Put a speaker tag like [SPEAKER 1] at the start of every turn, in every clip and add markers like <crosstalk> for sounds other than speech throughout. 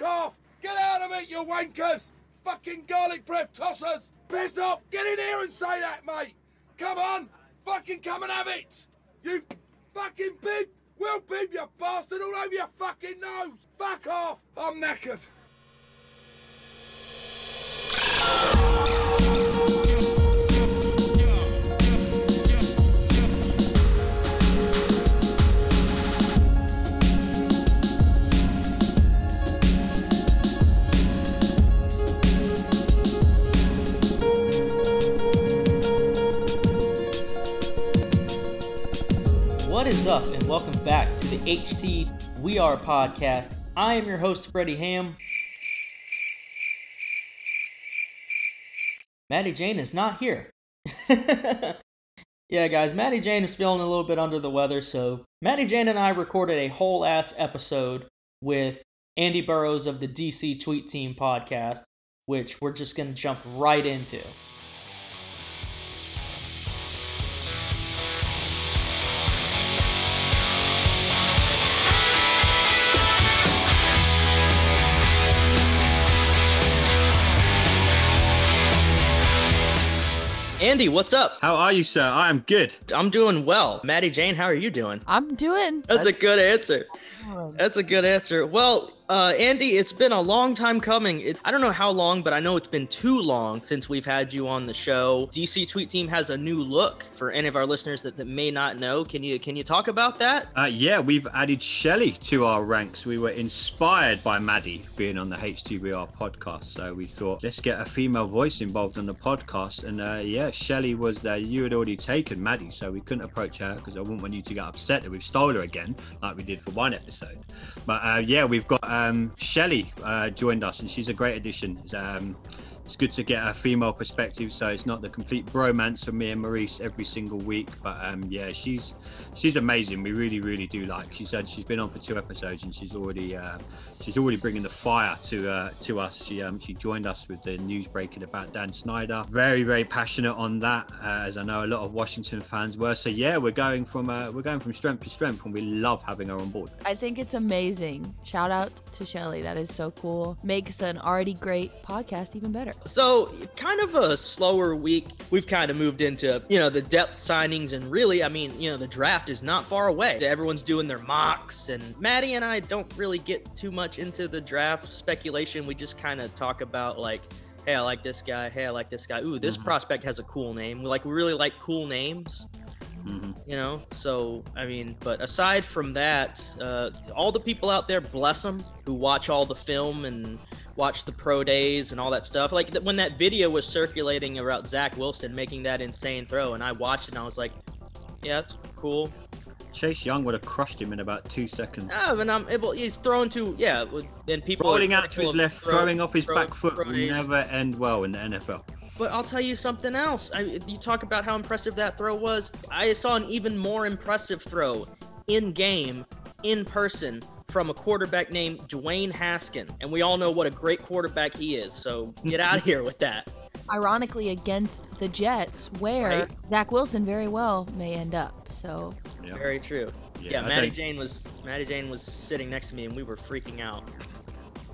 [SPEAKER 1] Fuck off! Get out of it, you wankers! Fucking garlic breath tossers! Piss off! Get in here and say that, mate! Come on! Fucking come and have it! You fucking bib! Will bib, you bastard, all over your fucking nose! Fuck off! I'm knackered!
[SPEAKER 2] Is up, and welcome back to the HT We Are podcast. I am your host, Freddie Ham. Maddie Jane is not here. <laughs> yeah, guys, Maddie Jane is feeling a little bit under the weather, so Maddie Jane and I recorded a whole ass episode with Andy Burrows of the DC Tweet Team podcast, which we're just going to jump right into. Andy, what's up?
[SPEAKER 3] How are you, sir? I am good.
[SPEAKER 2] I'm doing well. Maddie Jane, how are you doing?
[SPEAKER 4] I'm doing.
[SPEAKER 2] That's a good answer. That's a good answer. Well, uh, Andy, it's been a long time coming. It, I don't know how long, but I know it's been too long since we've had you on the show. DC Tweet Team has a new look for any of our listeners that, that may not know. Can you can you talk about that?
[SPEAKER 3] Uh, yeah, we've added Shelly to our ranks. We were inspired by Maddie being on the HT We Are podcast, so we thought let's get a female voice involved on the podcast. And uh, yeah, Shelly was there. You had already taken Maddie, so we couldn't approach her because I wouldn't want you to get upset that we've stole her again, like we did for one episode. But uh, yeah, we've got um, Shelley uh, joined us, and she's a great addition. Um, it's good to get a female perspective, so it's not the complete bromance from me and Maurice every single week. But um, yeah, she's she's amazing. We really, really do like. She said she's been on for two episodes, and she's already uh, she's already bringing the fire to uh, to us. She um, she joined us with the news breaking about Dan Snyder. Very, very passionate on that, uh, as I know a lot of Washington fans were. So yeah, we're going from uh, we're going from strength to strength, and we love having her on board.
[SPEAKER 4] I think it's amazing. Shout out to Shelly. That is so cool. Makes an already great podcast even better.
[SPEAKER 2] So, kind of a slower week. We've kind of moved into, you know, the depth signings, and really, I mean, you know, the draft is not far away. Everyone's doing their mocks, and Maddie and I don't really get too much into the draft speculation. We just kind of talk about, like, hey, I like this guy. Hey, I like this guy. Ooh, this
[SPEAKER 3] Mhm.
[SPEAKER 2] prospect has a cool name. We like, we really like cool names
[SPEAKER 3] Mhm.
[SPEAKER 2] you know so i mean but aside from that uh, all the people out there bless them who watch all the film and watch the pro days and all that stuff like when that video was circulating about zach wilson making that insane throw and i watched it and i was like yeah that's cool
[SPEAKER 3] Chase Young would have crushed him in about two seconds.
[SPEAKER 2] ah, and i'm able he's thrown to yeah and people
[SPEAKER 3] Rolling out to his left,
[SPEAKER 2] throw-
[SPEAKER 3] throwing off his
[SPEAKER 2] throw-
[SPEAKER 3] back foot will never end well in the NFL.
[SPEAKER 2] But I'll tell you something else. I, you talk about how impressive that throw was. I saw an even more impressive throw in game, in person, from a quarterback named Dwayne Haskin. And we all know what a great quarterback he is. So get out of here with that.
[SPEAKER 4] Ironically, against the Jets, where
[SPEAKER 2] Right.
[SPEAKER 4] Zach Wilson very well may end up. So
[SPEAKER 3] Yeah.
[SPEAKER 2] Very true. Yeah,
[SPEAKER 3] I
[SPEAKER 2] Maddie
[SPEAKER 3] don't-
[SPEAKER 2] Jane was Maddie Jane was sitting next to me and we were freaking out.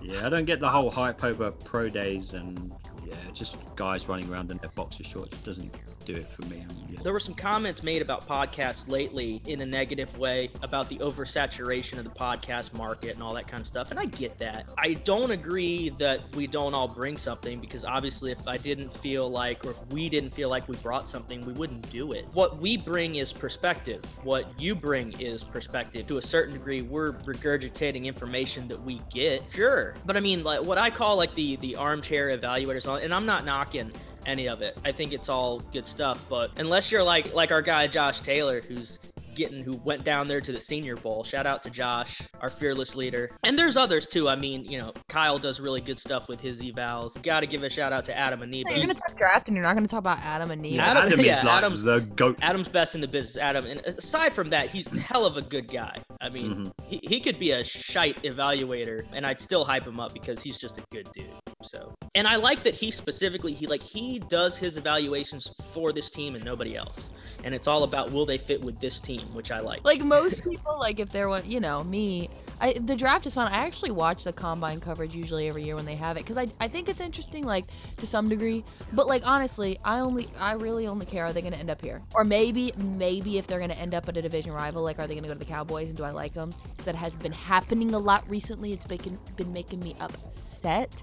[SPEAKER 3] Yeah, I don't get the whole hype over pro days and yeah, just guys running around in their boxer shorts doesn't do it for me. Um, yeah.
[SPEAKER 2] There were some comments made about podcasts lately in a negative way about the oversaturation of the podcast market and all that kind of stuff. And I get that. I don't agree that we don't all bring something because obviously, if I didn't feel like, or if we didn't feel like we brought something, we wouldn't do it. What we bring is perspective. What you bring is perspective. To a certain degree, we're regurgitating information that we get. Sure. But I mean, like what I call like the the armchair evaluators, and I'm not knocking any of it. I think it's all good stuff, but unless you're like like our guy Josh Taylor, who's getting who went down there to the Senior Bowl. Shout out to Josh, our fearless leader. And there's others too. I mean, you know, Kyle does really good stuff with his evals. Got to give a shout out to Adam and
[SPEAKER 4] you're gonna talk draft, and you're not gonna talk about Adam and Neve.
[SPEAKER 2] Adam-
[SPEAKER 3] Adam,
[SPEAKER 2] yeah,
[SPEAKER 3] is like
[SPEAKER 2] Adam's-
[SPEAKER 3] the goat.
[SPEAKER 2] Adam's best in the business, Adam. And aside from that, he's a hell of a good guy. I mean, mm-hmm. he, he could be a shite evaluator, and I'd still hype him up because he's just a good dude. So, and I like that he specifically he like he does his evaluations for this team and nobody else. And it's all about will they fit with this team, which I like.
[SPEAKER 4] Like most people, like if there was, you know, me, I, the draft is fun. I actually watch the combine coverage usually every year when they have it because I, I think it's interesting, like to some degree. But like honestly, I only, I really only care are they going to end up here, or maybe, maybe if they're going to end up at a division rival, like are they going to go to the Cowboys and do I like them? Because that has been happening a lot recently. It's been been making me upset.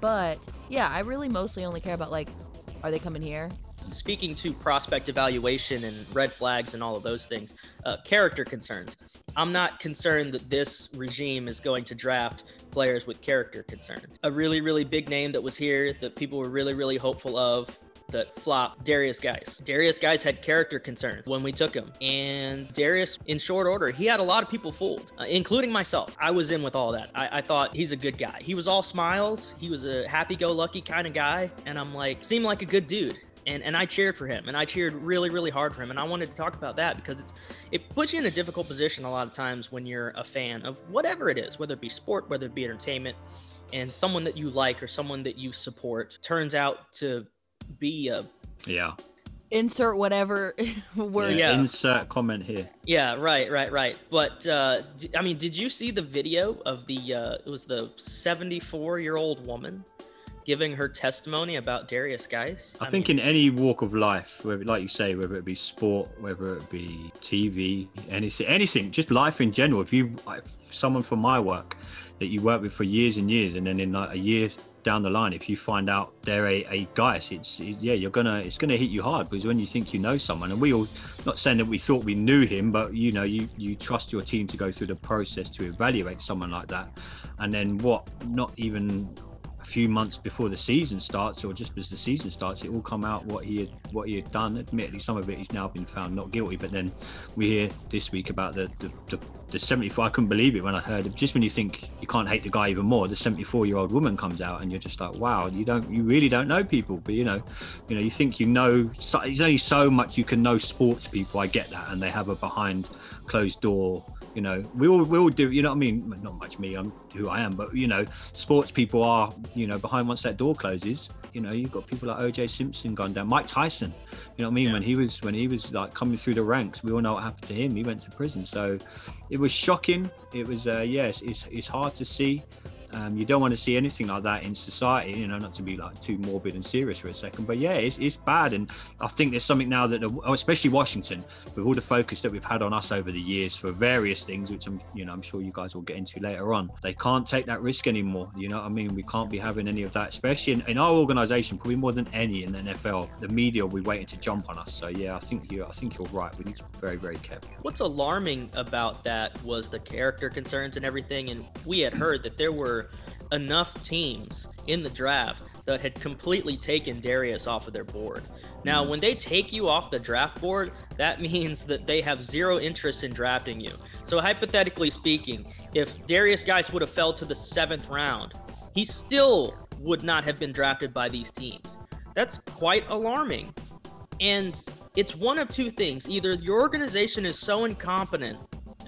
[SPEAKER 4] But yeah, I really mostly only care about like, are they coming here?
[SPEAKER 2] Speaking to prospect evaluation and red flags and all of those things, uh, character concerns. I'm not concerned that this regime is going to draft players with character concerns. A really, really big name that was here that people were really, really hopeful of that flopped Derrius Guice. Derrius Guice had character concerns when we took him. And Derrius, in short order, he had a lot of people fooled, uh, including myself. I was in with all that. I, I thought he's a good guy. He was all smiles. He was a happy go lucky kind of guy. And I'm like, seemed like a good dude and and I cheered for him and I cheered really really hard for him and I wanted to talk about that because it's it puts you in a difficult position a lot of times when you're a fan of whatever it is whether it be sport whether it be entertainment and someone that you like or someone that you support turns out to be a
[SPEAKER 3] Yeah.
[SPEAKER 4] Insert whatever <laughs> word.
[SPEAKER 2] Yeah.
[SPEAKER 3] Insert comment here.
[SPEAKER 2] yeah right right right but uh d- I mean did you see the video of the uh it was the 74 year old woman giving her testimony about Derrius Guice
[SPEAKER 3] I, think in any walk of life, whether, like you say, whether it be sport, whether it be TV, anything, anything, just life in general. If you, if someone from my work that you work with for years and years, and then in like a year down the line, if you find out they're a, a it's, it's yeah, you're gonna, it's gonna hit you hard because when you think you know someone, and we all, not saying that we thought we knew him, but you know, you you trust your team to go through the process to evaluate someone like that, and then what? Not even a few months before the season starts or just as the season starts it all come out what he had what he had done. Admittedly some of it he's now been found not guilty but then we hear this week about the the, the, the 74 i couldn't believe it when i heard it. Just when you think you can't hate the guy even more the 74 year old woman comes out and you're just like wow you don't you really don't know people but you know you know you think you know so, there's only so much you can know sports people i get that and they have a behind closed door you know we all we all do you know what i mean? Not much me i'm who i am but you know sports people are you know behind once that door closes you know you've got people like oj simpson gone down mike tyson you know what i mean?
[SPEAKER 2] Yeah.
[SPEAKER 3] when he was when he was like coming through the ranks we all know what happened to him he went to prison. So it was shocking it was uh yes it's, it's hard to see um, you don't want to see anything like that in society, you know, not to be like too morbid and serious for a second, but yeah, it's, it's bad. And I think there's something now that, especially Washington, with all the focus that we've had on us over the years for various things, which I'm, you know, I'm sure you guys will get into later on, they can't take that risk anymore. You know what I mean? We can't be having any of that, especially in, in our organization, probably more than any in the NFL. The media will be waiting to jump on us. So yeah, I think you, I think you're right. We need to be very, very careful.
[SPEAKER 2] What's alarming about that was the character concerns and everything. And we had heard that there were enough teams in the draft that had completely taken Derrius off of their board. Now, mm-hmm. when they take you off the draft board, that <laughs> means that they have zero interest in drafting you. So, hypothetically speaking, if Derrius Guice would have fell to the seventh round, he still would not have been drafted by these teams. That's quite alarming. And it's one of two things. Either your organization is so incompetent,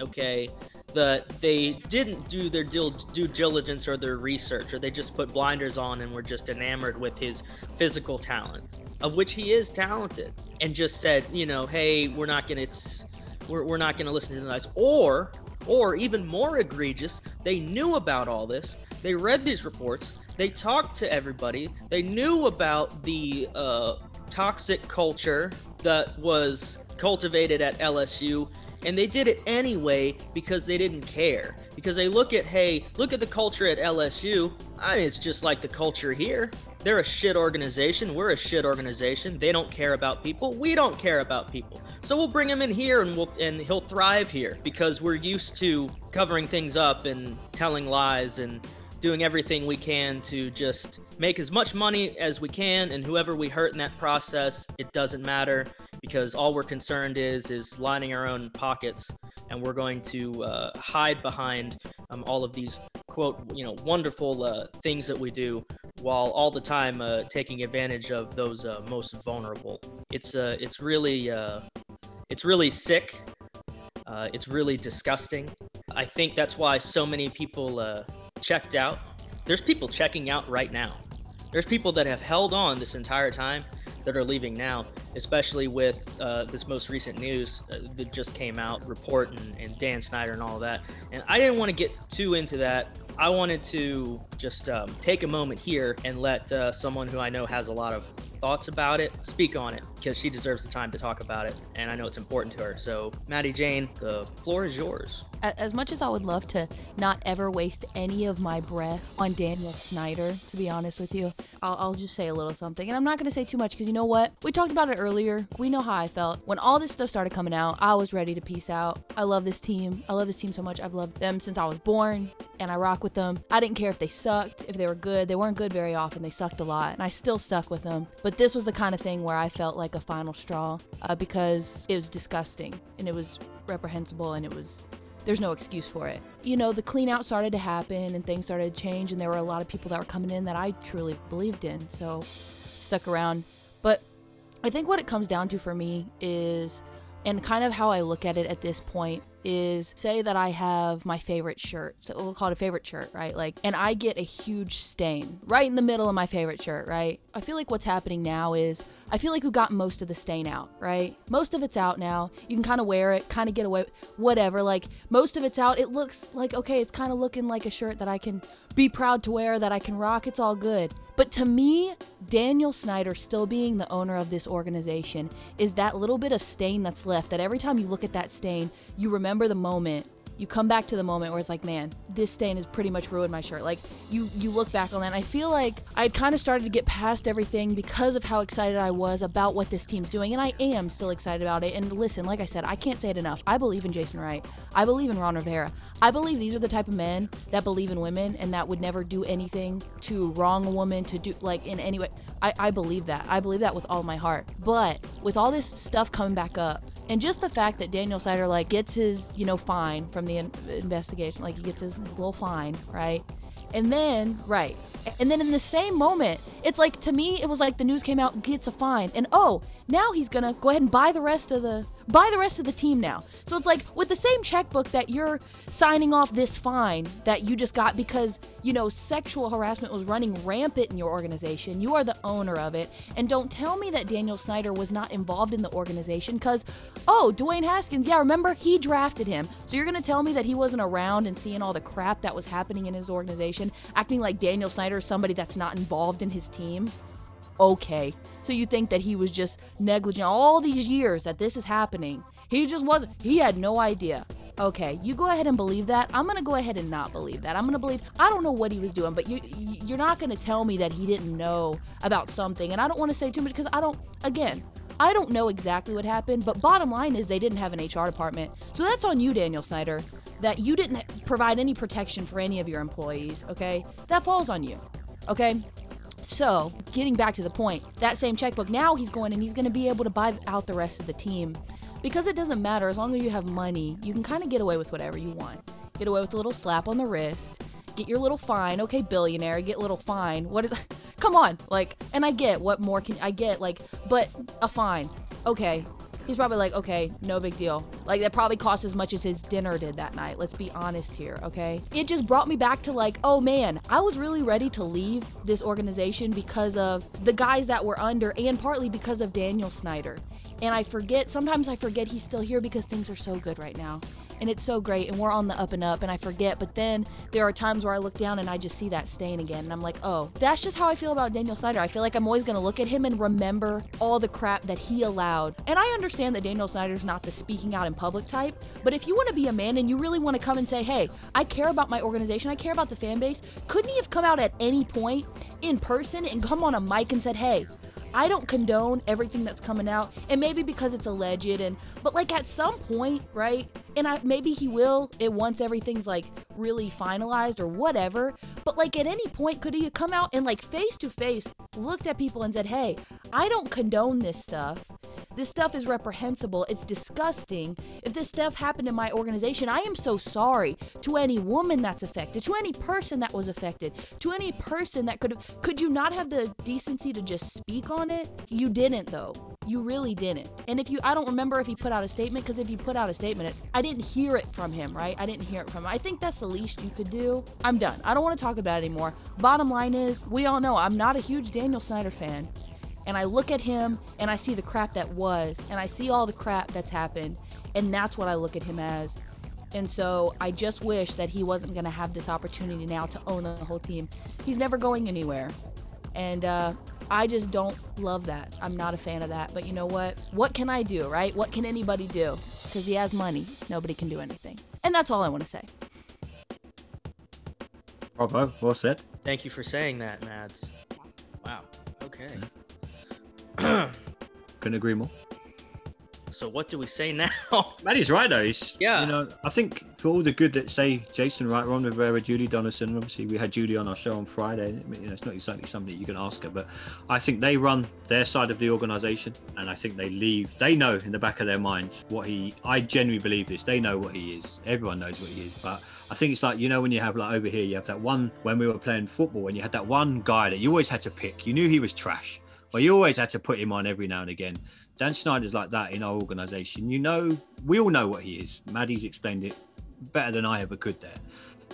[SPEAKER 2] okay, that they didn't do their due, diligence or their research, or they just put blinders on and were just enamored with his physical talent, of which he is talented, and just said, you know, hey, we're not gonna, it's, we're, we're not gonna listen to the guys. Or, or even more egregious, they knew about all this, they read these reports, they talked to everybody, they knew about the uh, toxic culture that was cultivated at LSU and they did it anyway because they didn't care. Because they look at hey look at the culture at LSU I mean it's just like the culture here. They're a shit organization. We're a shit organization. They don't care about people. We don't care about people. So we'll bring him in here and we'll and he'll thrive here because we're used to covering things up and telling lies and doing everything we can to just make as much money as we can. And whoever we hurt in that process it doesn't matter because all we're concerned is is lining our own pockets and we're going to uh, hide behind um, all of these quote you know wonderful uh, things that we do while all the time uh, taking advantage of those uh, most vulnerable. It's uh, it's really uh, it's really sick. It's really disgusting. I think that's why so many people checked out. There's people checking out right now. There's people that have held on this entire time that are leaving now, especially with uh, this most recent news uh, that just came out, report and, and Dan Snyder and all that. And I didn't want to get too into that. I wanted to just um, take a moment here and let uh, someone who I know has a lot of thoughts about it speak on it because she deserves the time to talk about it. And I know it's important to her. So, Maddie Jane, the floor is yours.
[SPEAKER 4] As much as I would love to not ever waste any of my breath on Daniel Snyder, to be honest with you, I'll, I'll just say a little something. And I'm not going to say too much because you know what? We talked about it earlier. We know how I felt. When all this stuff started coming out, I was ready to peace out. I love this team. I love this team so much. I've loved them since I was born and I rock with them. I didn't care if they sucked, if they were good. They weren't good very often. They sucked a lot, and I still stuck with them. But this was the kind of thing where I felt like a final straw uh, because it was disgusting and it was reprehensible and it was there's no excuse for it. You know, the clean out started to happen and things started to change, and there were a lot of people that were coming in that I truly believed in. So stuck around. But I think what it comes down to for me is, and kind of how I look at it at this point is say that I have my favorite shirt. So we'll call it a favorite shirt, right? Like, and I get a huge stain right in the middle of my favorite shirt, right? I feel like what's happening now is I feel like we got most of the stain out, right? Most of it's out now. You can kind of wear it, kind of get away, whatever. Like, most of it's out. It looks like, okay, it's kind of looking like a shirt that I can be proud to wear, that I can rock. It's all good. But to me, Daniel Snyder still being the owner of this organization is that little bit of stain that's left that every time you look at that stain, you remember the moment you come back to the moment where it's like, man, this stain has pretty much ruined my shirt. Like you you look back on that and I feel like I'd kind of started to get past everything because of how excited I was about what this team's doing and I am still excited about it. And listen, like I said, I can't say it enough. I believe in Jason Wright. I believe in Ron Rivera. I believe these are the type of men that believe in women and that would never do anything to wrong a woman to do like in any way. I, I believe that. I believe that with all my heart. But with all this stuff coming back up, and just the fact that Daniel Snyder like gets his you know fine from the in- investigation, like he gets his, his little fine, right? And then, right. And then in the same moment, it's like to me, it was like the news came out, gets a fine, and oh, now he's gonna go ahead and buy the rest of the buy the rest of the team now. So it's like with the same checkbook that you're signing off this fine that you just got because, you know, sexual harassment was running rampant in your organization. You are the owner of it. And don't tell me that Daniel Snyder was not involved in the organization because, oh, Dwayne Haskins, yeah, remember he drafted him. So you're going to tell me that he wasn't around and seeing all the crap that was happening in his organization, acting like Daniel Snyder is somebody that's not involved in his team? Okay. So you think that he was just negligent all these years that this is happening. He just wasn't, he had no idea. Okay, you go ahead and believe that. I'm gonna go ahead and not believe that. I'm gonna believe. I don't know what he was doing, but you you're not gonna tell me that he didn't know about something. And I don't want to say too much because I don't. Again, I don't know exactly what happened. But bottom line is they didn't have an HR department, so that's on you, Daniel Snyder. That you didn't provide any protection for any of your employees. Okay, that falls on you. Okay, so, getting back to the point, that same checkbook, now he's going and he's going to be able to buy out the rest of the team. Because it doesn't matter, as long as you have money, you can kind of get away with whatever you want. Get away with a little slap on the wrist, get your little fine. Okay, billionaire, get little fine. What is, <laughs> come on, like, and I get what more can, I get, like, but a fine. Okay, He's probably like, okay, no big deal. Like, that probably cost as much as his dinner did that night. Let's be honest here, okay? It just brought me back to, like, oh man, I was really ready to leave this organization because of the guys that were under and partly because of Daniel Snyder. And I forget, sometimes I forget he's still here because things are so good right now and it's so great and we're on the up and up and I forget but then there are times where I look down and I just see that stain again and I'm like oh that's just how I feel about Daniel Snyder I feel like I'm always gonna look at him and remember all the crap that he allowed and I understand that Daniel Snyder's not the speaking out in public type but if you want to be a man and you really want to come and say hey I care about my organization I care about the fan base couldn't he have come out at any point in person and come on a mic and said hey I don't condone everything that's coming out, and maybe because it's alleged, and but like at some point, right? And I maybe he will it once everything's like really finalized or whatever. But like at any point, could he come out and like face to face looked at people and said, "Hey, I don't condone this stuff." This stuff is reprehensible. It's disgusting. If this stuff happened in my organization, I am so sorry to any woman that's affected, to any person that was affected, to any person that could could you not have the decency to just speak on it? You didn't though. You really didn't. And if you I don't remember if he put out a statement because if he put out a statement, I didn't hear it from him, right? I didn't hear it from him. I think that's the least you could do. I'm done. I don't want to talk about it anymore. Bottom line is, we all know I'm not a huge Daniel Snyder fan and I look at him and I see the crap that was, and I see all the crap that's happened, and that's what I look at him as. And so I just wish that he wasn't going to have this opportunity now to own the whole team. He's never going anywhere. And uh, I just don't love that. I'm not a fan of that. But you know what? What can I do, right? What can anybody do? Because he has money. Nobody can do anything. And that's all I want to say.
[SPEAKER 3] Bravo, well said.
[SPEAKER 2] Thank you for saying that, Mads. Wow. Okay.
[SPEAKER 3] Couldn't agree more.
[SPEAKER 2] so what do we say now? <laughs>
[SPEAKER 3] Maddie's right though. He's,
[SPEAKER 2] Yeah.
[SPEAKER 3] You know, I think for all the good that say Jason Wright, Ron Rivera, Julie Donaldson. Obviously, we had Julie on our show on Friday. I mean, you know, it's not exactly something you can ask her, but I think they run their side of the organisation, and I think they leave. They know in the back of their minds what he. I genuinely believe this. They know what he is. Everyone knows what he is, but I think it's like you know when you have like over here, you have that one when we were playing football, and you had that one guy that you always had to pick. You knew he was trash, but you always had to put him on every now and again. Dan Snyder's like that in our organisation. You know, we all know what he is. Maddie's explained it better than I ever could there.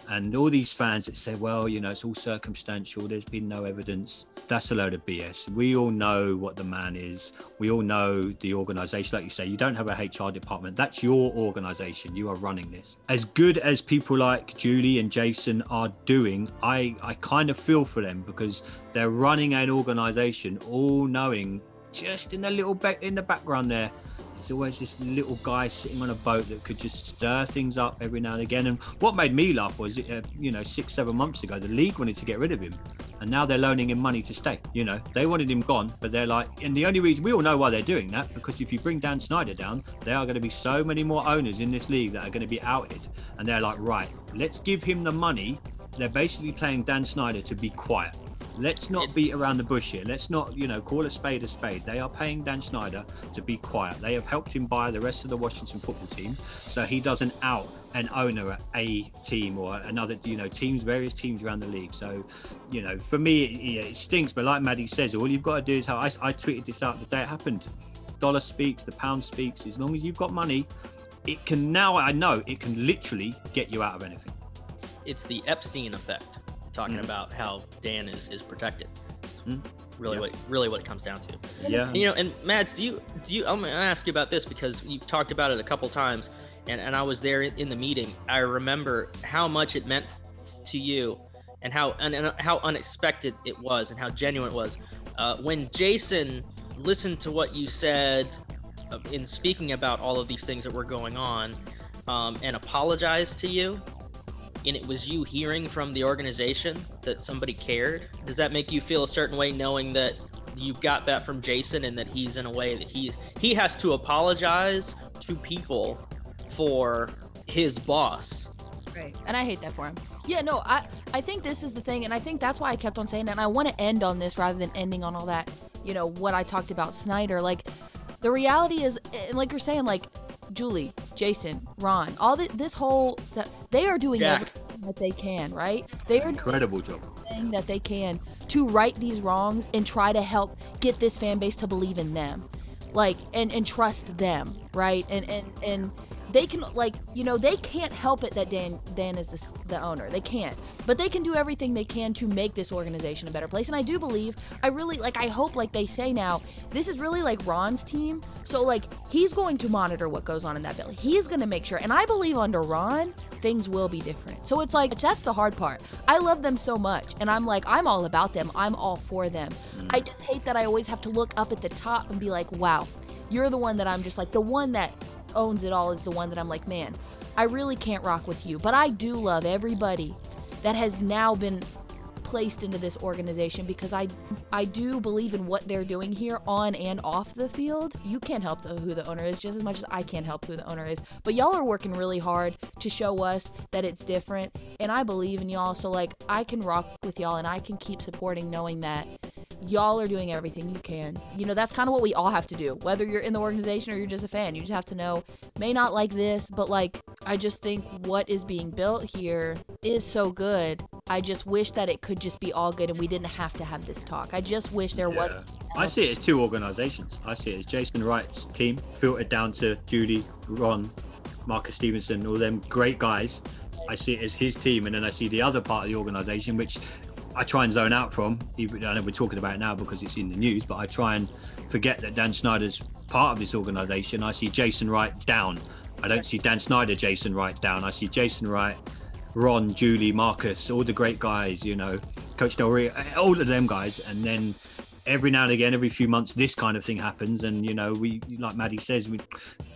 [SPEAKER 3] And all these fans that say, well, you know, it's all circumstantial, there's been no evidence. That's a load of BS. We all know what the man is. We all know the organization. Like you say, you don't have a HR department. That's your organization. You are running this. As good as people like Julie and Jason are doing, I, I kind of feel for them because they're running an organization all knowing just in the little back in the background there there's always this little guy sitting on a boat that could just stir things up every now and again. And what made me laugh was, uh, you know, six, seven months ago, the league wanted to get rid of him. And now they're loaning him money to stay. You know, they wanted him gone, but they're like, and the only reason we all know why they're doing that, because if you bring Dan Snyder down, there are going to be so many more owners in this league that are going to be outed. And they're like, right, let's give him the money. They're basically playing Dan Snyder to be quiet. Let's not beat around the bush here. Let's not, you know, call a spade a spade. They are paying Dan Snyder to be quiet. They have helped him buy the rest of the Washington football team, so he doesn't out an owner at a team or another, you know, teams, various teams around the league. So, you know, for me, it, it stinks. But like Maddie says, all you've got to do is how I, I tweeted this out the day it happened. Dollar speaks, the pound speaks. As long as you've got money, it can now. I know it can literally get you out of anything.
[SPEAKER 2] it's the Epstein effect, talking
[SPEAKER 3] Mm.
[SPEAKER 2] about how Dan is is protected.
[SPEAKER 3] Mm.
[SPEAKER 2] Really,
[SPEAKER 3] Yeah.
[SPEAKER 2] what really what it comes down to.
[SPEAKER 3] Yeah.
[SPEAKER 2] And, you know, and Mads, do you do you? I'm gonna ask you about this because you've talked about it a couple times, and and I was there in, in the meeting. I remember how much it meant to you, and how and, and how unexpected it was, and how genuine it was. Uh, when Jason listened to what you said uh, in speaking about all of these things that were going on, um, and apologized to you, and it was you hearing from the organization that somebody cared does that make you feel a certain way knowing that you got that from jason and that he's in a way that he he has to apologize to people for his boss
[SPEAKER 4] Right. And I hate that for him. Yeah, no, I I think this is the thing, and I think that's why I kept on saying it. And I want to end on this rather than ending on all that, you know, what I talked about Snyder. Like, the reality is, and like you're saying, like Julie, Jason, Ron, all the, this whole that they are doing
[SPEAKER 2] Jack.
[SPEAKER 4] everything that they can, right? They are
[SPEAKER 3] Incredible job.
[SPEAKER 4] everything that they can to right these wrongs and try to help get this fan base to believe in them like and and trust them right and and and they can like you know they can't help it that Dan Dan is the, the owner. They can't. But they can do everything they can to make this organization a better place. And I do believe I really like I hope like they say now this is really like Ron's team. So like he's going to monitor what goes on in that building. He's going to make sure and I believe under Ron things will be different. So it's like that's the hard part. I love them so much and I'm like I'm all about them. I'm all for them. I just hate that I always have to look up at the top and be like wow you're the one that I'm just like the one that owns it all is the one that I'm like, man, I really can't rock with you. But I do love everybody that has now been placed into this organization because I I do believe in what they're doing here on and off the field. You can't help the, who the owner is just as much as I can't help who the owner is. But y'all are working really hard to show us that it's different and I believe in y'all so like I can rock with y'all and I can keep supporting knowing that y'all are doing everything you can. You know, that's kind of what we all have to do, whether you're in the organization or you're just a fan. You just have to know, may not like this, but like, I just think what is being built here is so good. I just wish that it could just be all good and we didn't have to have this talk. I just wish there was.
[SPEAKER 3] I see it as two organizations. I see it as Jason Wright's team, filtered down to Judy, Ron, Marcus Stevenson, all them great guys. I see it as his team, and then I see the other part of the organization, which I try and zone out from. Even I know we're talking about it now because it's in the news, but I try and forget that Dan Snyder's part of this organization. I see Jason Wright down. I don't see Dan Snyder, Jason Wright down. I see Jason Wright, Ron, Julie, Marcus, all the great guys, you know, Coach Del Rio, all of them guys. And then every now and again, every few months, this kind of thing happens. And, you know, we, like Maddie says, we,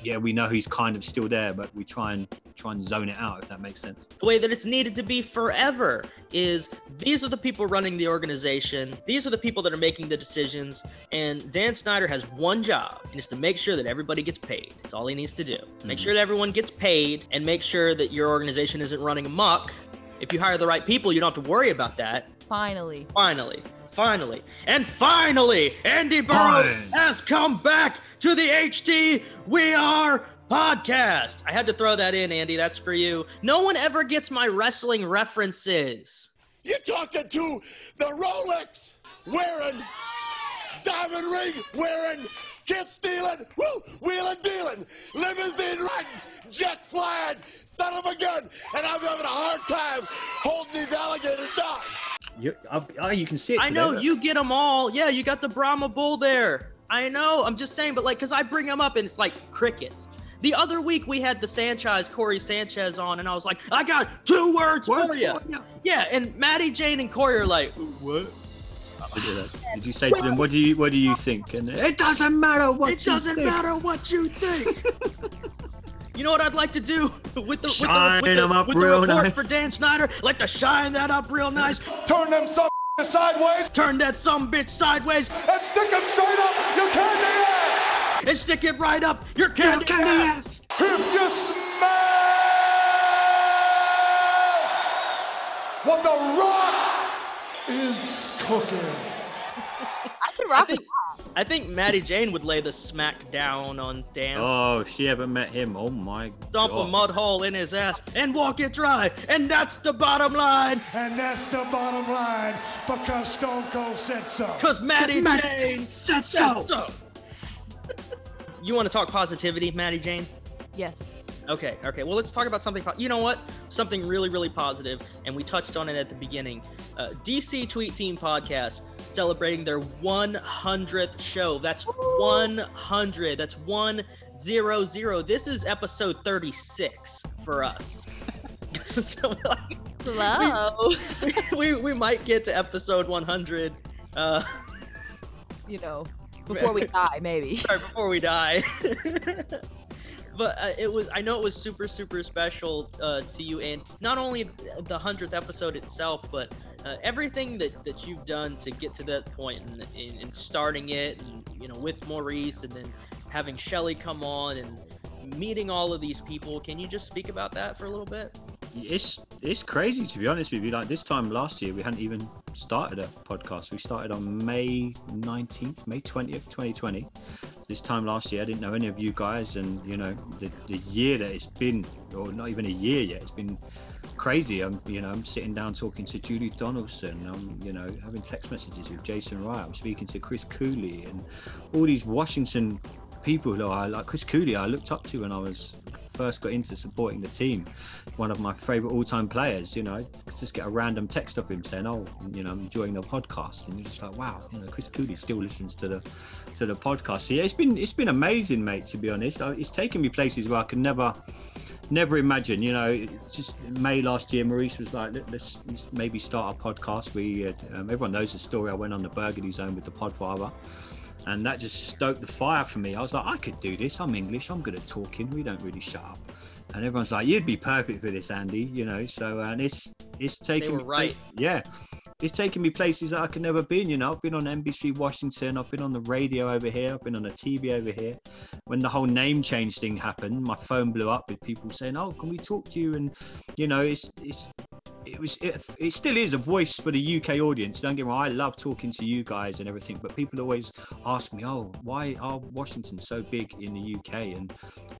[SPEAKER 3] yeah, we know he's kind of still there, but we try and try and zone it out, if that makes sense.
[SPEAKER 2] The way that it's needed to be forever is these are the people running the organization. These are the people that are making the decisions. And Dan Snyder has one job, and it's to make sure that everybody gets paid. It's all he needs to do. Make mm-hmm. sure that everyone gets paid and make sure that your organization isn't running amok. If you hire the right people, you don't have to worry about that.
[SPEAKER 4] Finally.
[SPEAKER 2] Finally. Finally. And finally, Andy Burrow
[SPEAKER 3] Fine.
[SPEAKER 2] has come back to the HT We Are podcast. I had to throw that in, Andy. That's for you. No one ever gets my wrestling references.
[SPEAKER 1] You're talking to the Rolex wearing, diamond ring wearing, kiss stealing, woo, wheeling dealing, limousine riding, jet flying, son of a gun, and I'm having a hard time holding these alligators down.
[SPEAKER 3] You, oh, you can see it.
[SPEAKER 2] I know
[SPEAKER 3] look.
[SPEAKER 2] you get them all. Yeah, you got the Brahma Bull there. I know. I'm just saying, but like, cause I bring them up and it's like crickets. The other week we had the Sanchez, Corey Sanchez on, and I was like, I got two words
[SPEAKER 3] Words
[SPEAKER 2] for you.
[SPEAKER 3] for ya.
[SPEAKER 2] Yeah, and Maddie, Jane, and Corey are like, what?
[SPEAKER 3] Did you- Did you say to them, "What do you What do you think?" And it doesn't matter what.
[SPEAKER 2] It
[SPEAKER 3] you
[SPEAKER 2] doesn't
[SPEAKER 3] think.
[SPEAKER 2] matter what you think. <laughs> you know what I'd like to do with the
[SPEAKER 3] Shine
[SPEAKER 2] with the, with the,
[SPEAKER 3] 'em up
[SPEAKER 2] with the
[SPEAKER 3] real
[SPEAKER 2] report
[SPEAKER 3] nice.
[SPEAKER 2] for Dan Snyder? Like to shine that up real nice,
[SPEAKER 1] Turn them some <laughs> sideways
[SPEAKER 2] turn that some bitch sideways,
[SPEAKER 1] and stick them straight up your candy ass.
[SPEAKER 2] and stick it right up your candy.
[SPEAKER 3] Candy
[SPEAKER 2] ass.
[SPEAKER 3] ass.
[SPEAKER 1] If you smell what the rock is cooking.
[SPEAKER 4] I can rock
[SPEAKER 2] think-
[SPEAKER 4] with
[SPEAKER 2] I think Maddie Jane would lay the smack down on Dan.
[SPEAKER 3] Oh, if she ever met him. Oh my
[SPEAKER 2] Dump
[SPEAKER 3] god.
[SPEAKER 2] a mud hole in his ass and walk it dry, and that's the bottom line.
[SPEAKER 5] And that's the bottom line because Stone Cold said so.
[SPEAKER 2] Cause Maddie
[SPEAKER 3] Maddie
[SPEAKER 2] Jane
[SPEAKER 3] said
[SPEAKER 2] said
[SPEAKER 3] so.
[SPEAKER 2] so. <laughs> you want to talk positivity, Maddie Jane?
[SPEAKER 4] Yes.
[SPEAKER 2] Okay, okay. Well, let's talk about something. Po- you know what? Something really, really positive, and we touched on it at the beginning. Uh, DC Tweet Team Podcast celebrating their 100th show. That's 100. That's 100. This is episode 36 for us. <laughs> so, like,
[SPEAKER 4] Hello.
[SPEAKER 2] we, we might get to episode 100 uh,
[SPEAKER 4] you know, <laughs> before we die, maybe.
[SPEAKER 2] sorry, before we die. <laughs> but uh, it was, I know it was super, super special uh, to you, and not only the hundredth episode itself, but uh, everything that, that you've done to get to that point and, and, starting it, and you know, with Maurice, and then having Shelly come on and meeting all of these people. Can you just speak about that for a little bit?
[SPEAKER 3] It's it's crazy to be honest with you. Like this time last year, we hadn't even started a podcast. We started on May 19th, May 20th, 2020. This time last year, I didn't know any of you guys, and you know the the year that it's been, or not even a year yet. It's been crazy. I'm you know I'm sitting down talking to Julie Donaldson. I'm you know having text messages with Jason Wright. I'm speaking to Chris Cooley and all these Washington people who I like. Chris Cooley, I looked up to when I was first got into supporting the team. One of my favorite all-time players. You know, just get a random text of him saying, "Oh, you know, I'm enjoying the podcast," and you're just like, "Wow, you know, Chris Cooley still listens to the to the podcast." So yeah, it's been it's been amazing, mate. To be honest, it's taken me places where I could never never imagine. You know, just May last year, Maurice was like, "Let- "Let's, maybe start a podcast." We um, everyone knows the story. I went on the Burgundy Zone with the Podfather. And that just stoked the fire for me. I was like, I could do this. I'm English. I'm good at talking. We don't really shut up. And everyone's like, you'd be perfect for this, Andy. You know. So and it's it's
[SPEAKER 2] taking
[SPEAKER 3] me
[SPEAKER 2] right.
[SPEAKER 3] Yeah, it's taken me places that I could never been. You know, I've been on NBC Washington. I've been on the radio over here. I've been on the TV over here. When the whole name change thing happened, my phone blew up with people saying, "Oh, can we talk to you?" And you know, it's it's it was it, it still is a voice for the UK audience. Don't get me wrong, I love talking to you guys and everything, but people always ask me, "Oh, why are Washington so big in the UK?" And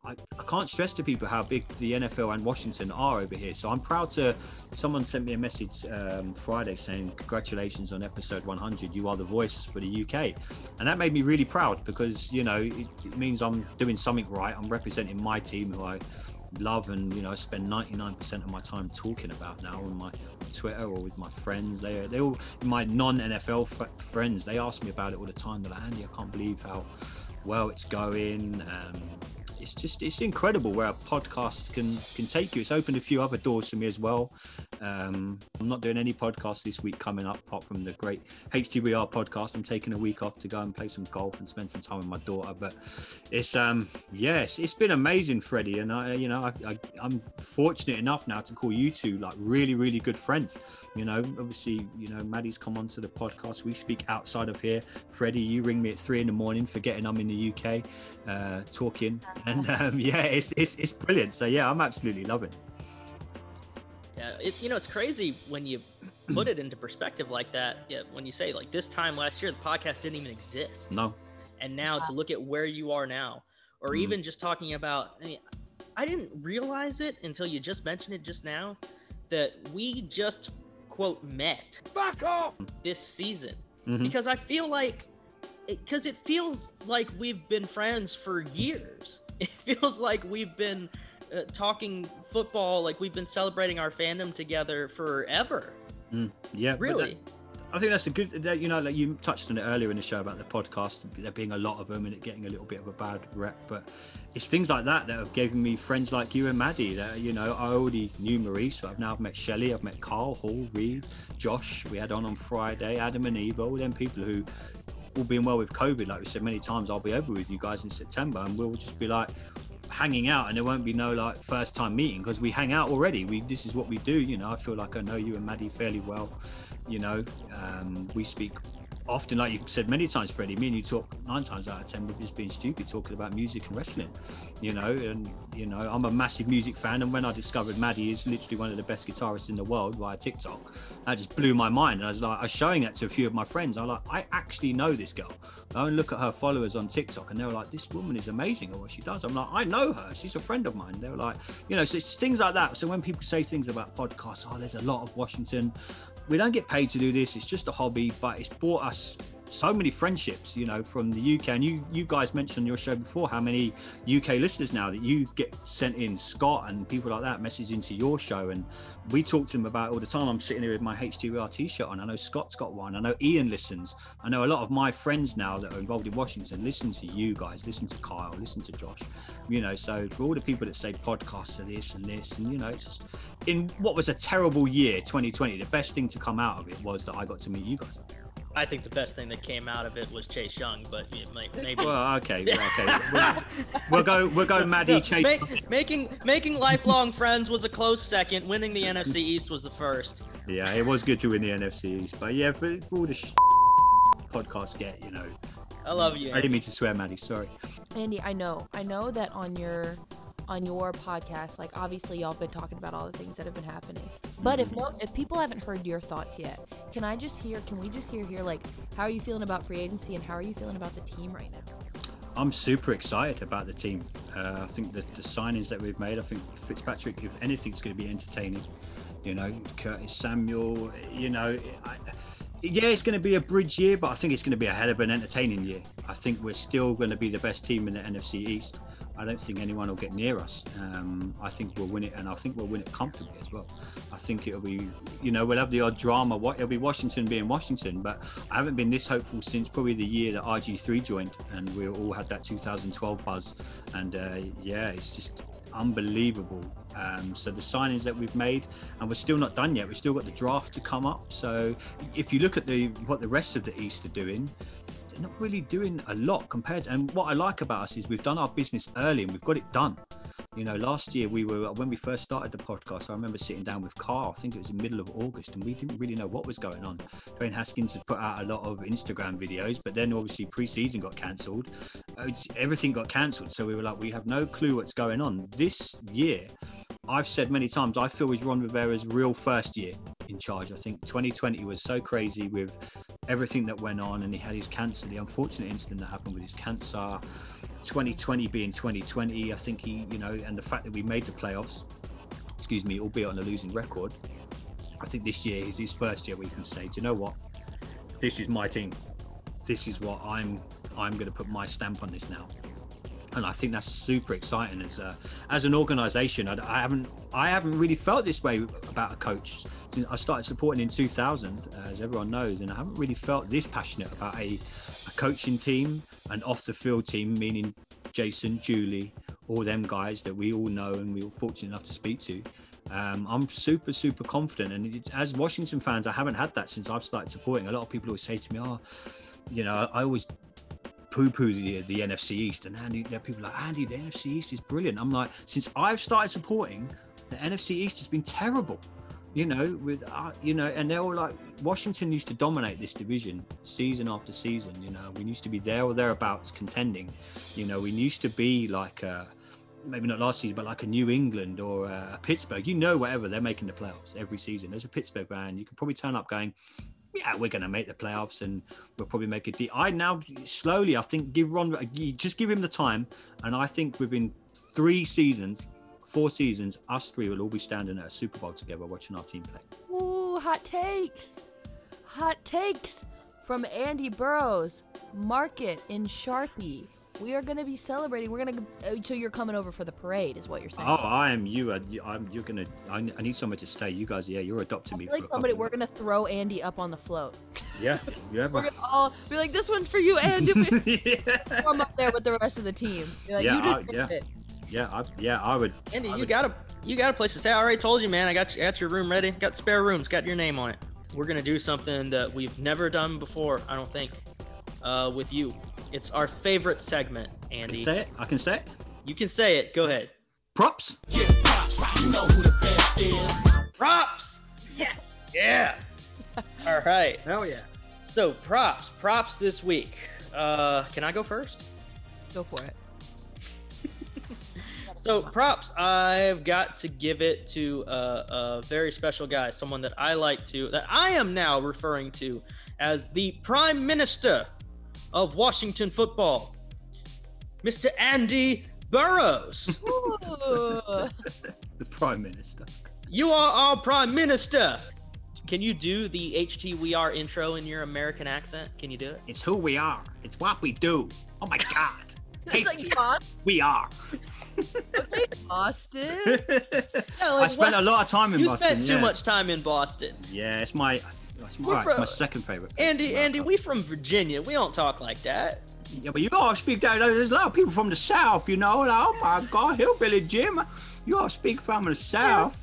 [SPEAKER 3] I, I can't stress to people how big the NFL and Washington are over here. So I'm proud to. Someone sent me a message um, Friday saying, "Congratulations on episode 100. You are the voice for the UK," and that made me really proud because you know it, it means I'm doing something right. I'm representing my team who I love and you know I spend 99% of my time talking about now on my Twitter or with my friends. They they all my non NFL f- friends. They ask me about it all the time. They're like, Andy, I can't believe how well it's going. Um, it's just it's incredible where a podcast can can take you. It's opened a few other doors for me as well. Um, I'm not doing any podcasts this week coming up, apart from the great HT We Are podcast. I'm taking a week off to go and play some golf and spend some time with my daughter. But it's um yes, it's been amazing, Freddie, and I you know I, I I'm fortunate enough now to call you two like really really good friends. You know, obviously you know Maddie's come onto the podcast. We speak outside of here. Freddie, you ring me at three in the morning, forgetting I'm in the UK, uh, talking. And <laughs> um, yeah, it's, it's it's brilliant. So yeah, I'm absolutely loving. it.
[SPEAKER 2] Yeah, it, you know it's crazy when you put it into perspective like that. Yeah, when you say like this time last year the podcast didn't even exist,
[SPEAKER 3] No,
[SPEAKER 2] and now to look at where you are now, or
[SPEAKER 3] Mm.
[SPEAKER 2] even just talking about, I mean, I didn't realize it until you just mentioned it just now, that we just quote met
[SPEAKER 1] Fuck off!
[SPEAKER 2] this season
[SPEAKER 3] Mhm.
[SPEAKER 2] because I feel like because it, feels like we've been friends for years. <laughs> It feels like we've been uh, talking football, like we've been celebrating our fandom together forever.
[SPEAKER 3] Mm, yeah,
[SPEAKER 2] Really?
[SPEAKER 3] that- I think that's a good. That, you know, like you touched on it earlier in the show about the podcast, there being a lot of them and it getting a little bit of a bad rep. But it's things like that that have given me friends like you and Maddie. That you know, I already knew Maurice, but I've now met Shelley, I've met Carl, Hall, Reed, Josh. We had on on Friday, Adam and Eve, all them people who. All being well with COVID, like we said many times, I'll be over with you guys in September, and we'll just be like hanging out, and there won't be no like first time meeting because we hang out already. We this is what we do, you know. I feel like I know you and Maddie fairly well you know um, we speak often like you've said many times freddie me and you talk nine times out of ten we're just being stupid talking about music and wrestling you know and you know i'm a massive music fan and when i discovered maddie is literally one of the best guitarists in the world via tiktok that just blew my mind and i was like i was showing that to a few of my friends i'm like i actually know this girl. I look at her followers on tiktok and they were like this woman is amazing at what she does. I'm like i know her she's a friend of mine. They were like you know so it's things like that. So when people say things about podcasts oh there's a lot of washington we don't get paid to do this it's just a hobby but it's brought us so many friendships you know from the uk and you you guys mentioned on your show before how many uk listeners now that you get sent in scott and people like that message into your show. And we talk to them about all the time. I'm sitting here with my htr t-shirt on. I know scott's got one. I know ian listens. I know a lot of my friends now that are involved in washington listen to you guys listen to kyle listen to josh you know. So for all the people that say podcasts are this and this and you know it's just in what was a terrible year 2020 the best thing to come out of it was that i got to meet you guys
[SPEAKER 2] I think the best thing that came out of it was Chase Young, but it <laughs> maybe
[SPEAKER 3] well okay well, okay <laughs> we'll, we'll go we'll go maddie
[SPEAKER 2] No,
[SPEAKER 3] chase
[SPEAKER 2] make- making making lifelong friends was a close second. Winning the NFC East was the first.
[SPEAKER 3] yeah it was good to win the nfc East, but yeah but all the sh- podcasts get you know
[SPEAKER 2] I love you.
[SPEAKER 3] i didn't mean to swear maddie sorry
[SPEAKER 4] Andy, I know. I know that on your on your podcast, like obviously y'all been talking about all the things that have been happening. But if no if people haven't heard your thoughts yet, can I just hear can we just hear here like how are you feeling about free agency and how are you feeling about the team right now?
[SPEAKER 3] I'm super excited about the team. Uh, I think that the signings that we've made, I think Fitzpatrick, if anything's going to be entertaining. You know, Curtis Samuel, you know, I, yeah, it's going to be a bridge year, but I think it's going to be a hell of an entertaining year. I think we're still going to be the best team in the NFC East. I don't think anyone will get near us. Um, I think we'll win it, and I think we'll win it comfortably as well. I think it'll be, you know, we'll have the odd drama. What it'll be Washington being Washington, but I haven't been this hopeful since probably the year that RG3 joined, and we all had that 2012 buzz. And uh, yeah, it's just unbelievable. Um, so the signings that we've made, and we're still not done yet. We've still got the draft to come up. So if you look at the what the rest of the East are doing, they're not really doing a lot compared to, and what I like about us is we've done our business early and we've got it done. You know, last year we were when we first started the podcast. I remember sitting down with Carl. I think it was the middle of August, and we didn't really know what was going on. Dwayne Haskins had put out a lot of Instagram videos, but then obviously pre-season got cancelled. Everything got cancelled, so we were like, we have no clue what's going on. This year, I've said many times, I feel is Ron Rivera's real first year in charge. I think 2020 was so crazy with everything that went on, and he had his cancer, the unfortunate incident that happened with his cancer. 2020 being 2020, I think he, you know, and the fact that we made the playoffs, excuse me, albeit on a losing record, I think this year is his first year you can say, do you know what? This is my team. This is what I'm. I'm going to put my stamp on this now and I think that's super exciting as a, as an organisation. I, I, haven't I haven't really felt this way about a coach since I started supporting in 2000, uh, as everyone knows, and I haven't really felt this passionate about a, a coaching team, and off the field team, meaning Jason, Julie, all them guys that we all know and we were fortunate enough to speak to. Um, I'm super, super confident. And it, as Washington fans, I haven't had that since I've started supporting. A lot of people always say to me, "Oh, you know, I always poo-poo the, the NFC East, and Andy, there are people like Andy. The NFC East is brilliant. I'm like, since I've started supporting, the NFC East has been terrible. You know, with uh, you know, and they're all like Washington used to dominate this division season after season. You know, we used to be there or thereabouts contending. You know, we used to be like. Uh, maybe not last season, but like a New England or a Pittsburgh, you know, whatever they're making the playoffs every season. There's a Pittsburgh fan, you can probably turn up going, yeah, we're going to make the playoffs and we'll probably make it. I now slowly, I think, give Ron, just give him the time. And I think within three seasons, four seasons, us three will all be standing at a Super Bowl together watching our team play.
[SPEAKER 4] Ooh, hot takes. Hot takes from Andy Burrows. Market in Sharpie. We are going to be celebrating. We're going to. Uh, so you're coming over for the parade, is what you're saying?
[SPEAKER 3] Oh, I am you. Uh, I'm. You're gonna. I, I need somewhere to stay. You guys, yeah, you're adopting me.
[SPEAKER 4] like somebody, we're gonna throw Andy up on the float. <laughs>
[SPEAKER 3] Yeah, yeah.
[SPEAKER 4] we're gonna all be like, "This one's for you, Andy." <laughs> yeah. I'm up there with the rest of the team. Like,
[SPEAKER 3] yeah, I, yeah. It. Yeah, I, yeah, I would.
[SPEAKER 2] Andy,
[SPEAKER 3] I
[SPEAKER 2] you
[SPEAKER 3] would.
[SPEAKER 2] got a you got a place to stay. I already told you, man. I got you, got your room ready. Got spare rooms. Got your name on it. We're gonna do something that we've never done before. I don't think. Uh, with you, it's our favorite segment,
[SPEAKER 3] I
[SPEAKER 2] Andy.
[SPEAKER 3] can say it. I can say it.
[SPEAKER 2] You can say it. Go ahead.
[SPEAKER 3] Props.
[SPEAKER 2] Props.
[SPEAKER 4] Yes.
[SPEAKER 2] Yeah. <laughs> All right.
[SPEAKER 3] Hell yeah.
[SPEAKER 2] So props, props this week. Uh, can I go first?
[SPEAKER 4] Go for it. <laughs>
[SPEAKER 2] So props, I've got to give it to a, a very special guy, someone that I like to, that I am now referring to as the Prime Minister of Washington football, Mr. Andy Burrows. <laughs>
[SPEAKER 3] The Prime Minister.
[SPEAKER 2] you are our Prime Minister. Can you do the HT We Are intro in your American accent? Can you do it?
[SPEAKER 3] It's who we are. It's what we do. Oh my God. <laughs>
[SPEAKER 4] it's like Boston.
[SPEAKER 3] we are.
[SPEAKER 4] Okay, Boston.
[SPEAKER 3] I spent a lot of time in
[SPEAKER 2] You
[SPEAKER 3] Boston.
[SPEAKER 2] spent too
[SPEAKER 3] yeah.
[SPEAKER 2] much time in Boston.
[SPEAKER 3] Yeah, it's my. It's my,
[SPEAKER 2] We're
[SPEAKER 3] it's my second favorite. place
[SPEAKER 2] Andy, Andy, we from Virginia. We don't talk like that.
[SPEAKER 3] Yeah, but you gotta speak that. There's a lot of people from the South, you know. Like, oh my God, Hillbilly Jim, you gotta speak from the South.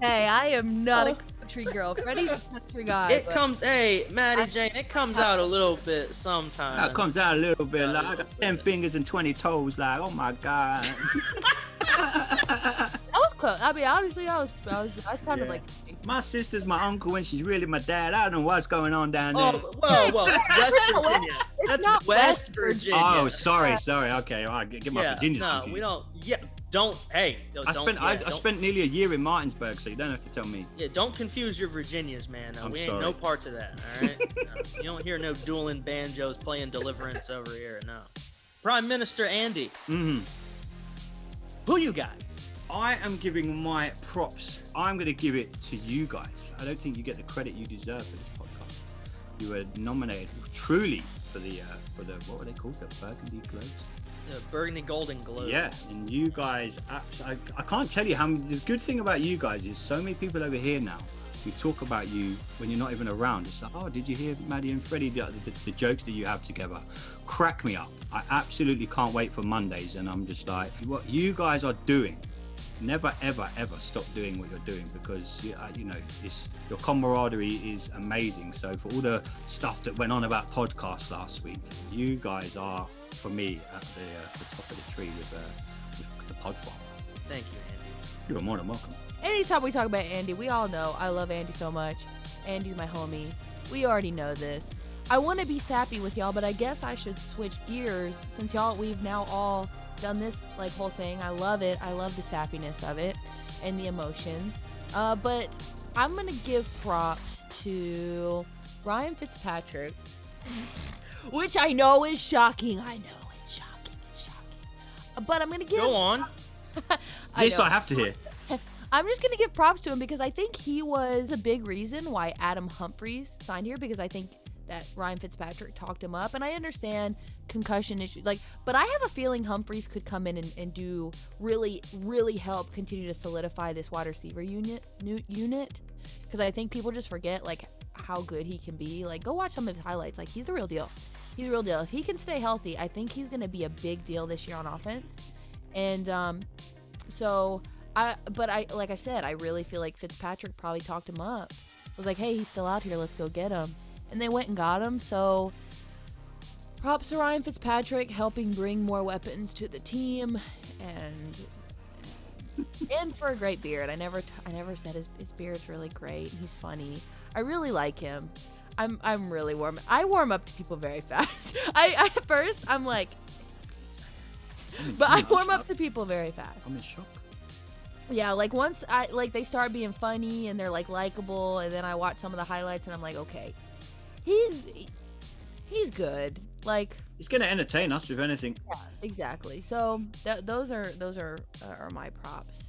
[SPEAKER 4] Hey, I am not a oh. country girl. Freddie's a country guy.
[SPEAKER 2] It comes, hey, Maddie
[SPEAKER 4] I-
[SPEAKER 2] Jane, it comes out a little bit sometimes.
[SPEAKER 3] That comes out a little bit like I got ten fingers and twenty toes. Like, oh my God. <laughs>
[SPEAKER 4] I was close. I mean, honestly, I was, I was, I sounded
[SPEAKER 3] Yeah.
[SPEAKER 4] like.
[SPEAKER 3] My sister's my uncle and she's really my dad. I don't know what's going on down there.
[SPEAKER 2] Oh, whoa, whoa, that's <laughs> West Virginia.
[SPEAKER 4] It's
[SPEAKER 2] That's
[SPEAKER 4] not
[SPEAKER 2] West
[SPEAKER 4] West
[SPEAKER 2] Virginia.
[SPEAKER 3] Oh, sorry, sorry. Okay, all right, get, get my
[SPEAKER 2] yeah,
[SPEAKER 3] Virginians
[SPEAKER 2] no,
[SPEAKER 3] confused.
[SPEAKER 2] we don't. Yeah, don't. Hey, don't,
[SPEAKER 3] I spent
[SPEAKER 2] yeah,
[SPEAKER 3] I, I
[SPEAKER 2] don't-
[SPEAKER 3] spent nearly a year in Martinsburg, so you don't have to tell me.
[SPEAKER 2] Yeah, don't confuse your Virginias, man. No,
[SPEAKER 3] I'm
[SPEAKER 2] we ain't
[SPEAKER 3] sorry.
[SPEAKER 2] no parts of that. All right, No, you don't hear no dueling banjos playing Deliverance over here. No. Prime Minister Andy,
[SPEAKER 3] hmm
[SPEAKER 2] who you got?
[SPEAKER 3] I am giving my props. I'm going to give it to you guys. I don't think you get the credit you deserve for this podcast. You were nominated truly for the uh, for the what were they called? The Burgundy Globes.
[SPEAKER 2] The Burgundy Golden Globe.
[SPEAKER 3] Yeah, and you guys, I, I can't tell you how. The good thing about you guys is so many people over here now. We talk about you when you're not even around. It's like, oh, did you hear Maddie and Freddie the, the, the jokes that you have together? Crack me up. I absolutely can't wait for Mondays, and I'm just like, what you guys are doing. Never, ever, ever stop doing what you're doing because you, uh, you know this. Your camaraderie is amazing. So for all the stuff that went on about podcasts last week, you guys are for me at the, uh, the top of the tree with, uh, with the pod farm.
[SPEAKER 2] Thank you, Andy.
[SPEAKER 3] You're more than welcome.
[SPEAKER 4] Anytime we talk about Andy, we all know I love Andy so much. Andy's my homie. We already know this. I want to be sappy with y'all, but I guess I should switch gears since y'all we've now all done this like whole thing. I love it. I love the sappiness of it and the emotions. Uh, but I'm gonna give props to Ryan Fitzpatrick, <laughs> which I know is shocking. I know it's shocking. It's shocking. But I'm gonna give.
[SPEAKER 2] Go on. <laughs>
[SPEAKER 4] I
[SPEAKER 3] This
[SPEAKER 4] know.
[SPEAKER 3] I have to hear. <laughs>
[SPEAKER 4] I'm just gonna give props to him because I think he was a big reason why Adam Humphries signed here because I think that Ryan Fitzpatrick talked him up, and I understand concussion issues, like, but I have a feeling Humphries could come in and, and do really, really help continue to solidify this wide receiver unit, unit, because I think people just forget like how good he can be. Like, go watch some of his highlights. Like, he's a real deal. He's a real deal. If he can stay healthy, I think he's gonna be a big deal this year on offense, and um, so I, but I, like I said, I really feel like Fitzpatrick probably talked him up. Was like, hey, he's still out here. Let's go get him. And they went and got him. So props to Ryan Fitzpatrick helping bring more weapons to the team, and and for a great beard. I never, t- I never said his his beard's really great. He's funny. I really like him. I'm I'm really warm. I warm up to people very <laughs> fast. I, I at first I'm like, <laughs> but I warm up to people very fast.
[SPEAKER 3] I'm in shock.
[SPEAKER 4] Yeah, like once I like they start being funny and they're like likable, and then I watch some of the highlights and I'm like, okay, he's he's good. Like
[SPEAKER 3] He's going to entertain us with anything.
[SPEAKER 4] yeah, exactly. So th- those are those are uh, are my props.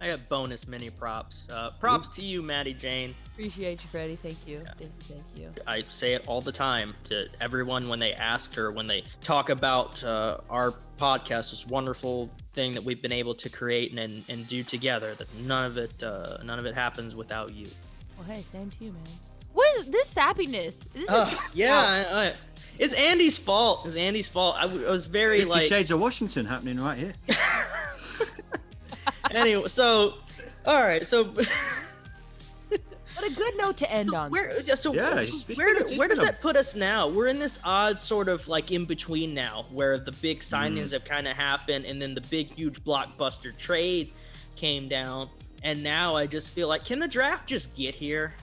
[SPEAKER 2] I got bonus mini props. Uh, props to you, Maddie Jane.
[SPEAKER 4] Appreciate you, Freddie. Thank you. Thank you. Thank you.
[SPEAKER 2] I say it all the time to everyone when they ask or when they talk about uh, our podcast, this wonderful thing that we've been able to create and, and do together. That none of it uh, none of it happens without you.
[SPEAKER 4] Well, hey, same to you, man. What is this sappiness? This is
[SPEAKER 2] Ugh, yeah, I, I, it's Andy's fault. It's Andy's fault. I, w- I was very
[SPEAKER 3] Fifty
[SPEAKER 2] like
[SPEAKER 3] Shades of Washington happening right here. <laughs>
[SPEAKER 2] anyway. So, all right. So <laughs>
[SPEAKER 4] what a good note to end on.
[SPEAKER 2] where? So,
[SPEAKER 3] Yeah,
[SPEAKER 2] so
[SPEAKER 3] it's- it's
[SPEAKER 2] where,
[SPEAKER 3] been a-
[SPEAKER 2] do-
[SPEAKER 3] it's
[SPEAKER 2] where does
[SPEAKER 3] a-
[SPEAKER 2] that put us now? We're in this odd sort of like in between now, where the big signings
[SPEAKER 3] Mm.
[SPEAKER 2] have kind of happened, and then the big huge blockbuster trade came down, and now I just feel like, can the draft just get here?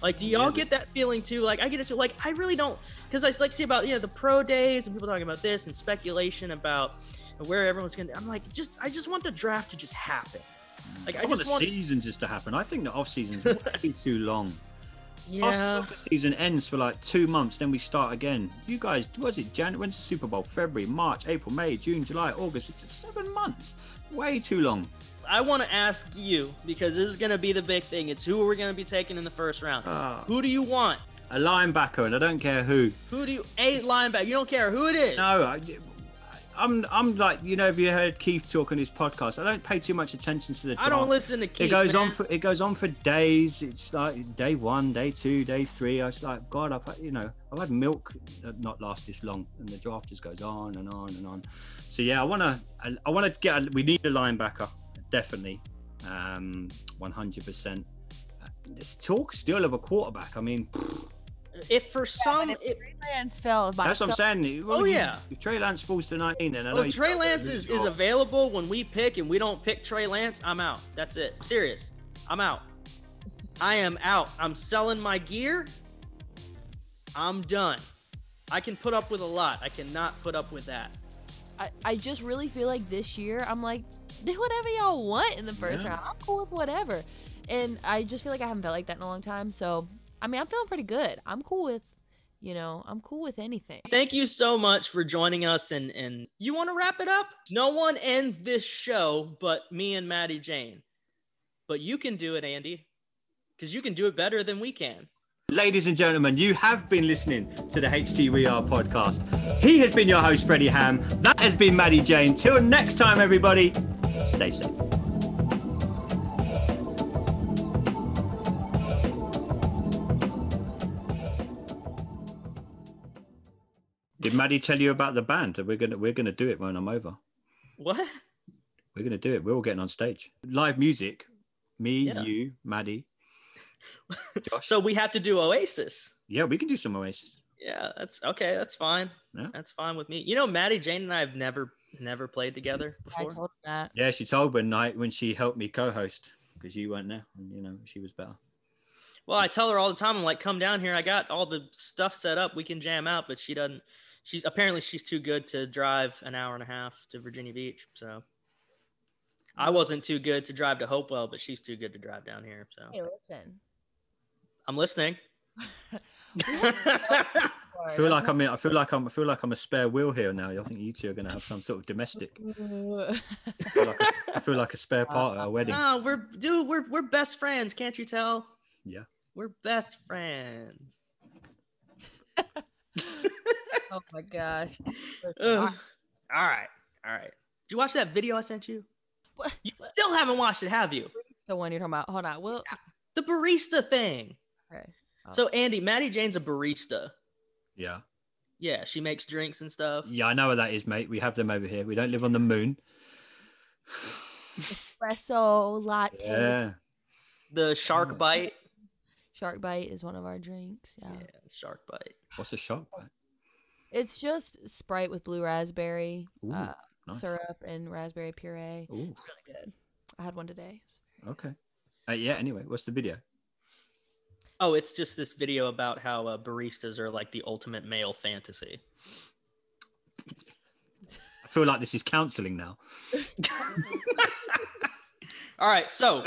[SPEAKER 2] Like, do y'all get that feeling too? Like, I get it too. Like, I really don't, because I like see about you know the pro days and people talking about this and speculation about where everyone's gonna. I'm like, just I just want the draft to just happen. Like, I,
[SPEAKER 3] I, want the
[SPEAKER 2] want.
[SPEAKER 3] season just to happen. I think the off season's <laughs> way too long. Our
[SPEAKER 2] Yeah.
[SPEAKER 3] soccer season ends for like two months, then we start again. You guys, was it Jan? When's the Super Bowl? February, March, April, May, June, July, August. It's seven months. Way too long.
[SPEAKER 2] I want to ask you because this is going to be the big thing. It's who we're going to be taking in the first round.
[SPEAKER 3] Ah.
[SPEAKER 2] Who do you want?
[SPEAKER 3] A linebacker, and I don't care who.
[SPEAKER 2] Who do you a linebacker? You don't care who it is.
[SPEAKER 3] No, I, I'm I'm like you know. Have you heard Keith talk on his podcast? I don't pay too much attention to the.
[SPEAKER 2] I don't listen to Keith.
[SPEAKER 3] It goes on for it goes on for days. It's like day one, day two, day three. I was like, God, I've had, you know I've had milk not last this long, and the draft just goes on and on and on. So yeah, I wanna I, I wanna get a, we need a linebacker definitely, um, 100. percent There's talk still of a quarterback. I mean,
[SPEAKER 2] If for some,
[SPEAKER 4] if
[SPEAKER 2] if,
[SPEAKER 4] Trey Lance fell by
[SPEAKER 3] that's what I'm saying. Well,
[SPEAKER 2] Oh,
[SPEAKER 3] you-
[SPEAKER 2] yeah.
[SPEAKER 3] If Trey Lance falls to 19, then I know.
[SPEAKER 2] well,
[SPEAKER 3] you
[SPEAKER 2] if Trey Lance is, is available when we pick and we don't pick Trey Lance, I'm out. That's it. I'm serious. I'm out. I am out. I'm selling my gear. I'm done. I can put up with a lot. I cannot put up with that.
[SPEAKER 4] I, I just really feel like this year I'm like <laughs> do whatever y'all want in the first
[SPEAKER 3] Yeah.
[SPEAKER 4] round. I'm cool with whatever, and I just feel like I haven't felt like that in a long time. So I mean I'm feeling pretty good. I'm cool with, you know, I'm cool with anything.
[SPEAKER 2] Thank you so much for joining us. And and you want to wrap it up? No one ends this show but me and Maddie Jane. But you can do it, Andy, because you can do it better than we can.
[SPEAKER 3] Ladies and gentlemen, you have been listening to the HT We Are podcast. He has been your host, Freddie Ham. That has been Maddie Jane. Till next time, everybody, stay safe. Did Maddie tell you about the band? We're gonna we're gonna do it when I'm over.
[SPEAKER 2] What?
[SPEAKER 3] We're gonna do it. We're all getting on stage. Live music. Me,
[SPEAKER 2] Yeah.
[SPEAKER 3] you, Maddie. <laughs>
[SPEAKER 2] So we have to do Oasis.
[SPEAKER 3] yeah, we can do some Oasis.
[SPEAKER 2] Yeah, that's okay. That's fine.
[SPEAKER 3] Yeah.
[SPEAKER 2] That's fine with me. You know, Maddie Jane and I have never never played together
[SPEAKER 4] I
[SPEAKER 2] before.
[SPEAKER 4] told him that.
[SPEAKER 3] Yeah, she told one night when she helped me co-host because you weren't there, and you know she was better.
[SPEAKER 2] Well, I tell her all the time. I'm like, come down here. I got all the stuff set up. We can jam out. But she doesn't. She's apparently she's too good to drive an hour and a half to Virginia Beach. So I mm-hmm. wasn't too good to drive to Hopewell, but she's too good to drive down here. So
[SPEAKER 4] Hey, listen.
[SPEAKER 2] I'm listening. <laughs>
[SPEAKER 3] I feel like I'm. in- I feel like I'm. I feel like I'm a spare wheel here now. I think you two are going to have some sort of domestic. <laughs> I feel like a, I feel like a spare <laughs> part at a uh, wedding.
[SPEAKER 2] No, we're dude, we're we're best friends. Can't you tell?
[SPEAKER 3] Yeah.
[SPEAKER 2] We're best friends. <laughs>
[SPEAKER 4] oh my gosh.
[SPEAKER 2] Ugh. All right, all right. Did you watch that video I sent you?
[SPEAKER 4] What?
[SPEAKER 2] You still haven't watched it, have you?
[SPEAKER 4] It's the one you're talking about. Hold on. Well,
[SPEAKER 2] The barista thing.
[SPEAKER 4] okay. Oh.
[SPEAKER 2] So Andy, Maddie Jane's a barista.
[SPEAKER 3] Yeah.
[SPEAKER 2] Yeah, she makes drinks and stuff.
[SPEAKER 3] Yeah, I know what that is, mate. We have them over here. We don't live on the moon. <sighs>
[SPEAKER 4] espresso latte.
[SPEAKER 3] Yeah.
[SPEAKER 2] The shark bite.
[SPEAKER 4] Shark bite is one of our drinks. Yeah.
[SPEAKER 2] Yeah, shark bite.
[SPEAKER 3] What's a shark bite?
[SPEAKER 4] It's just Sprite with blue raspberry
[SPEAKER 3] Ooh,
[SPEAKER 4] uh,
[SPEAKER 3] nice.
[SPEAKER 4] syrup and raspberry puree.
[SPEAKER 3] Ooh,
[SPEAKER 4] Really good. I had one today.
[SPEAKER 3] okay. Uh, yeah. Anyway, what's the video?
[SPEAKER 2] Oh, it's just this video about how uh, baristas are like the ultimate male fantasy.
[SPEAKER 3] I feel like this is counselling now. <laughs>
[SPEAKER 2] All right, so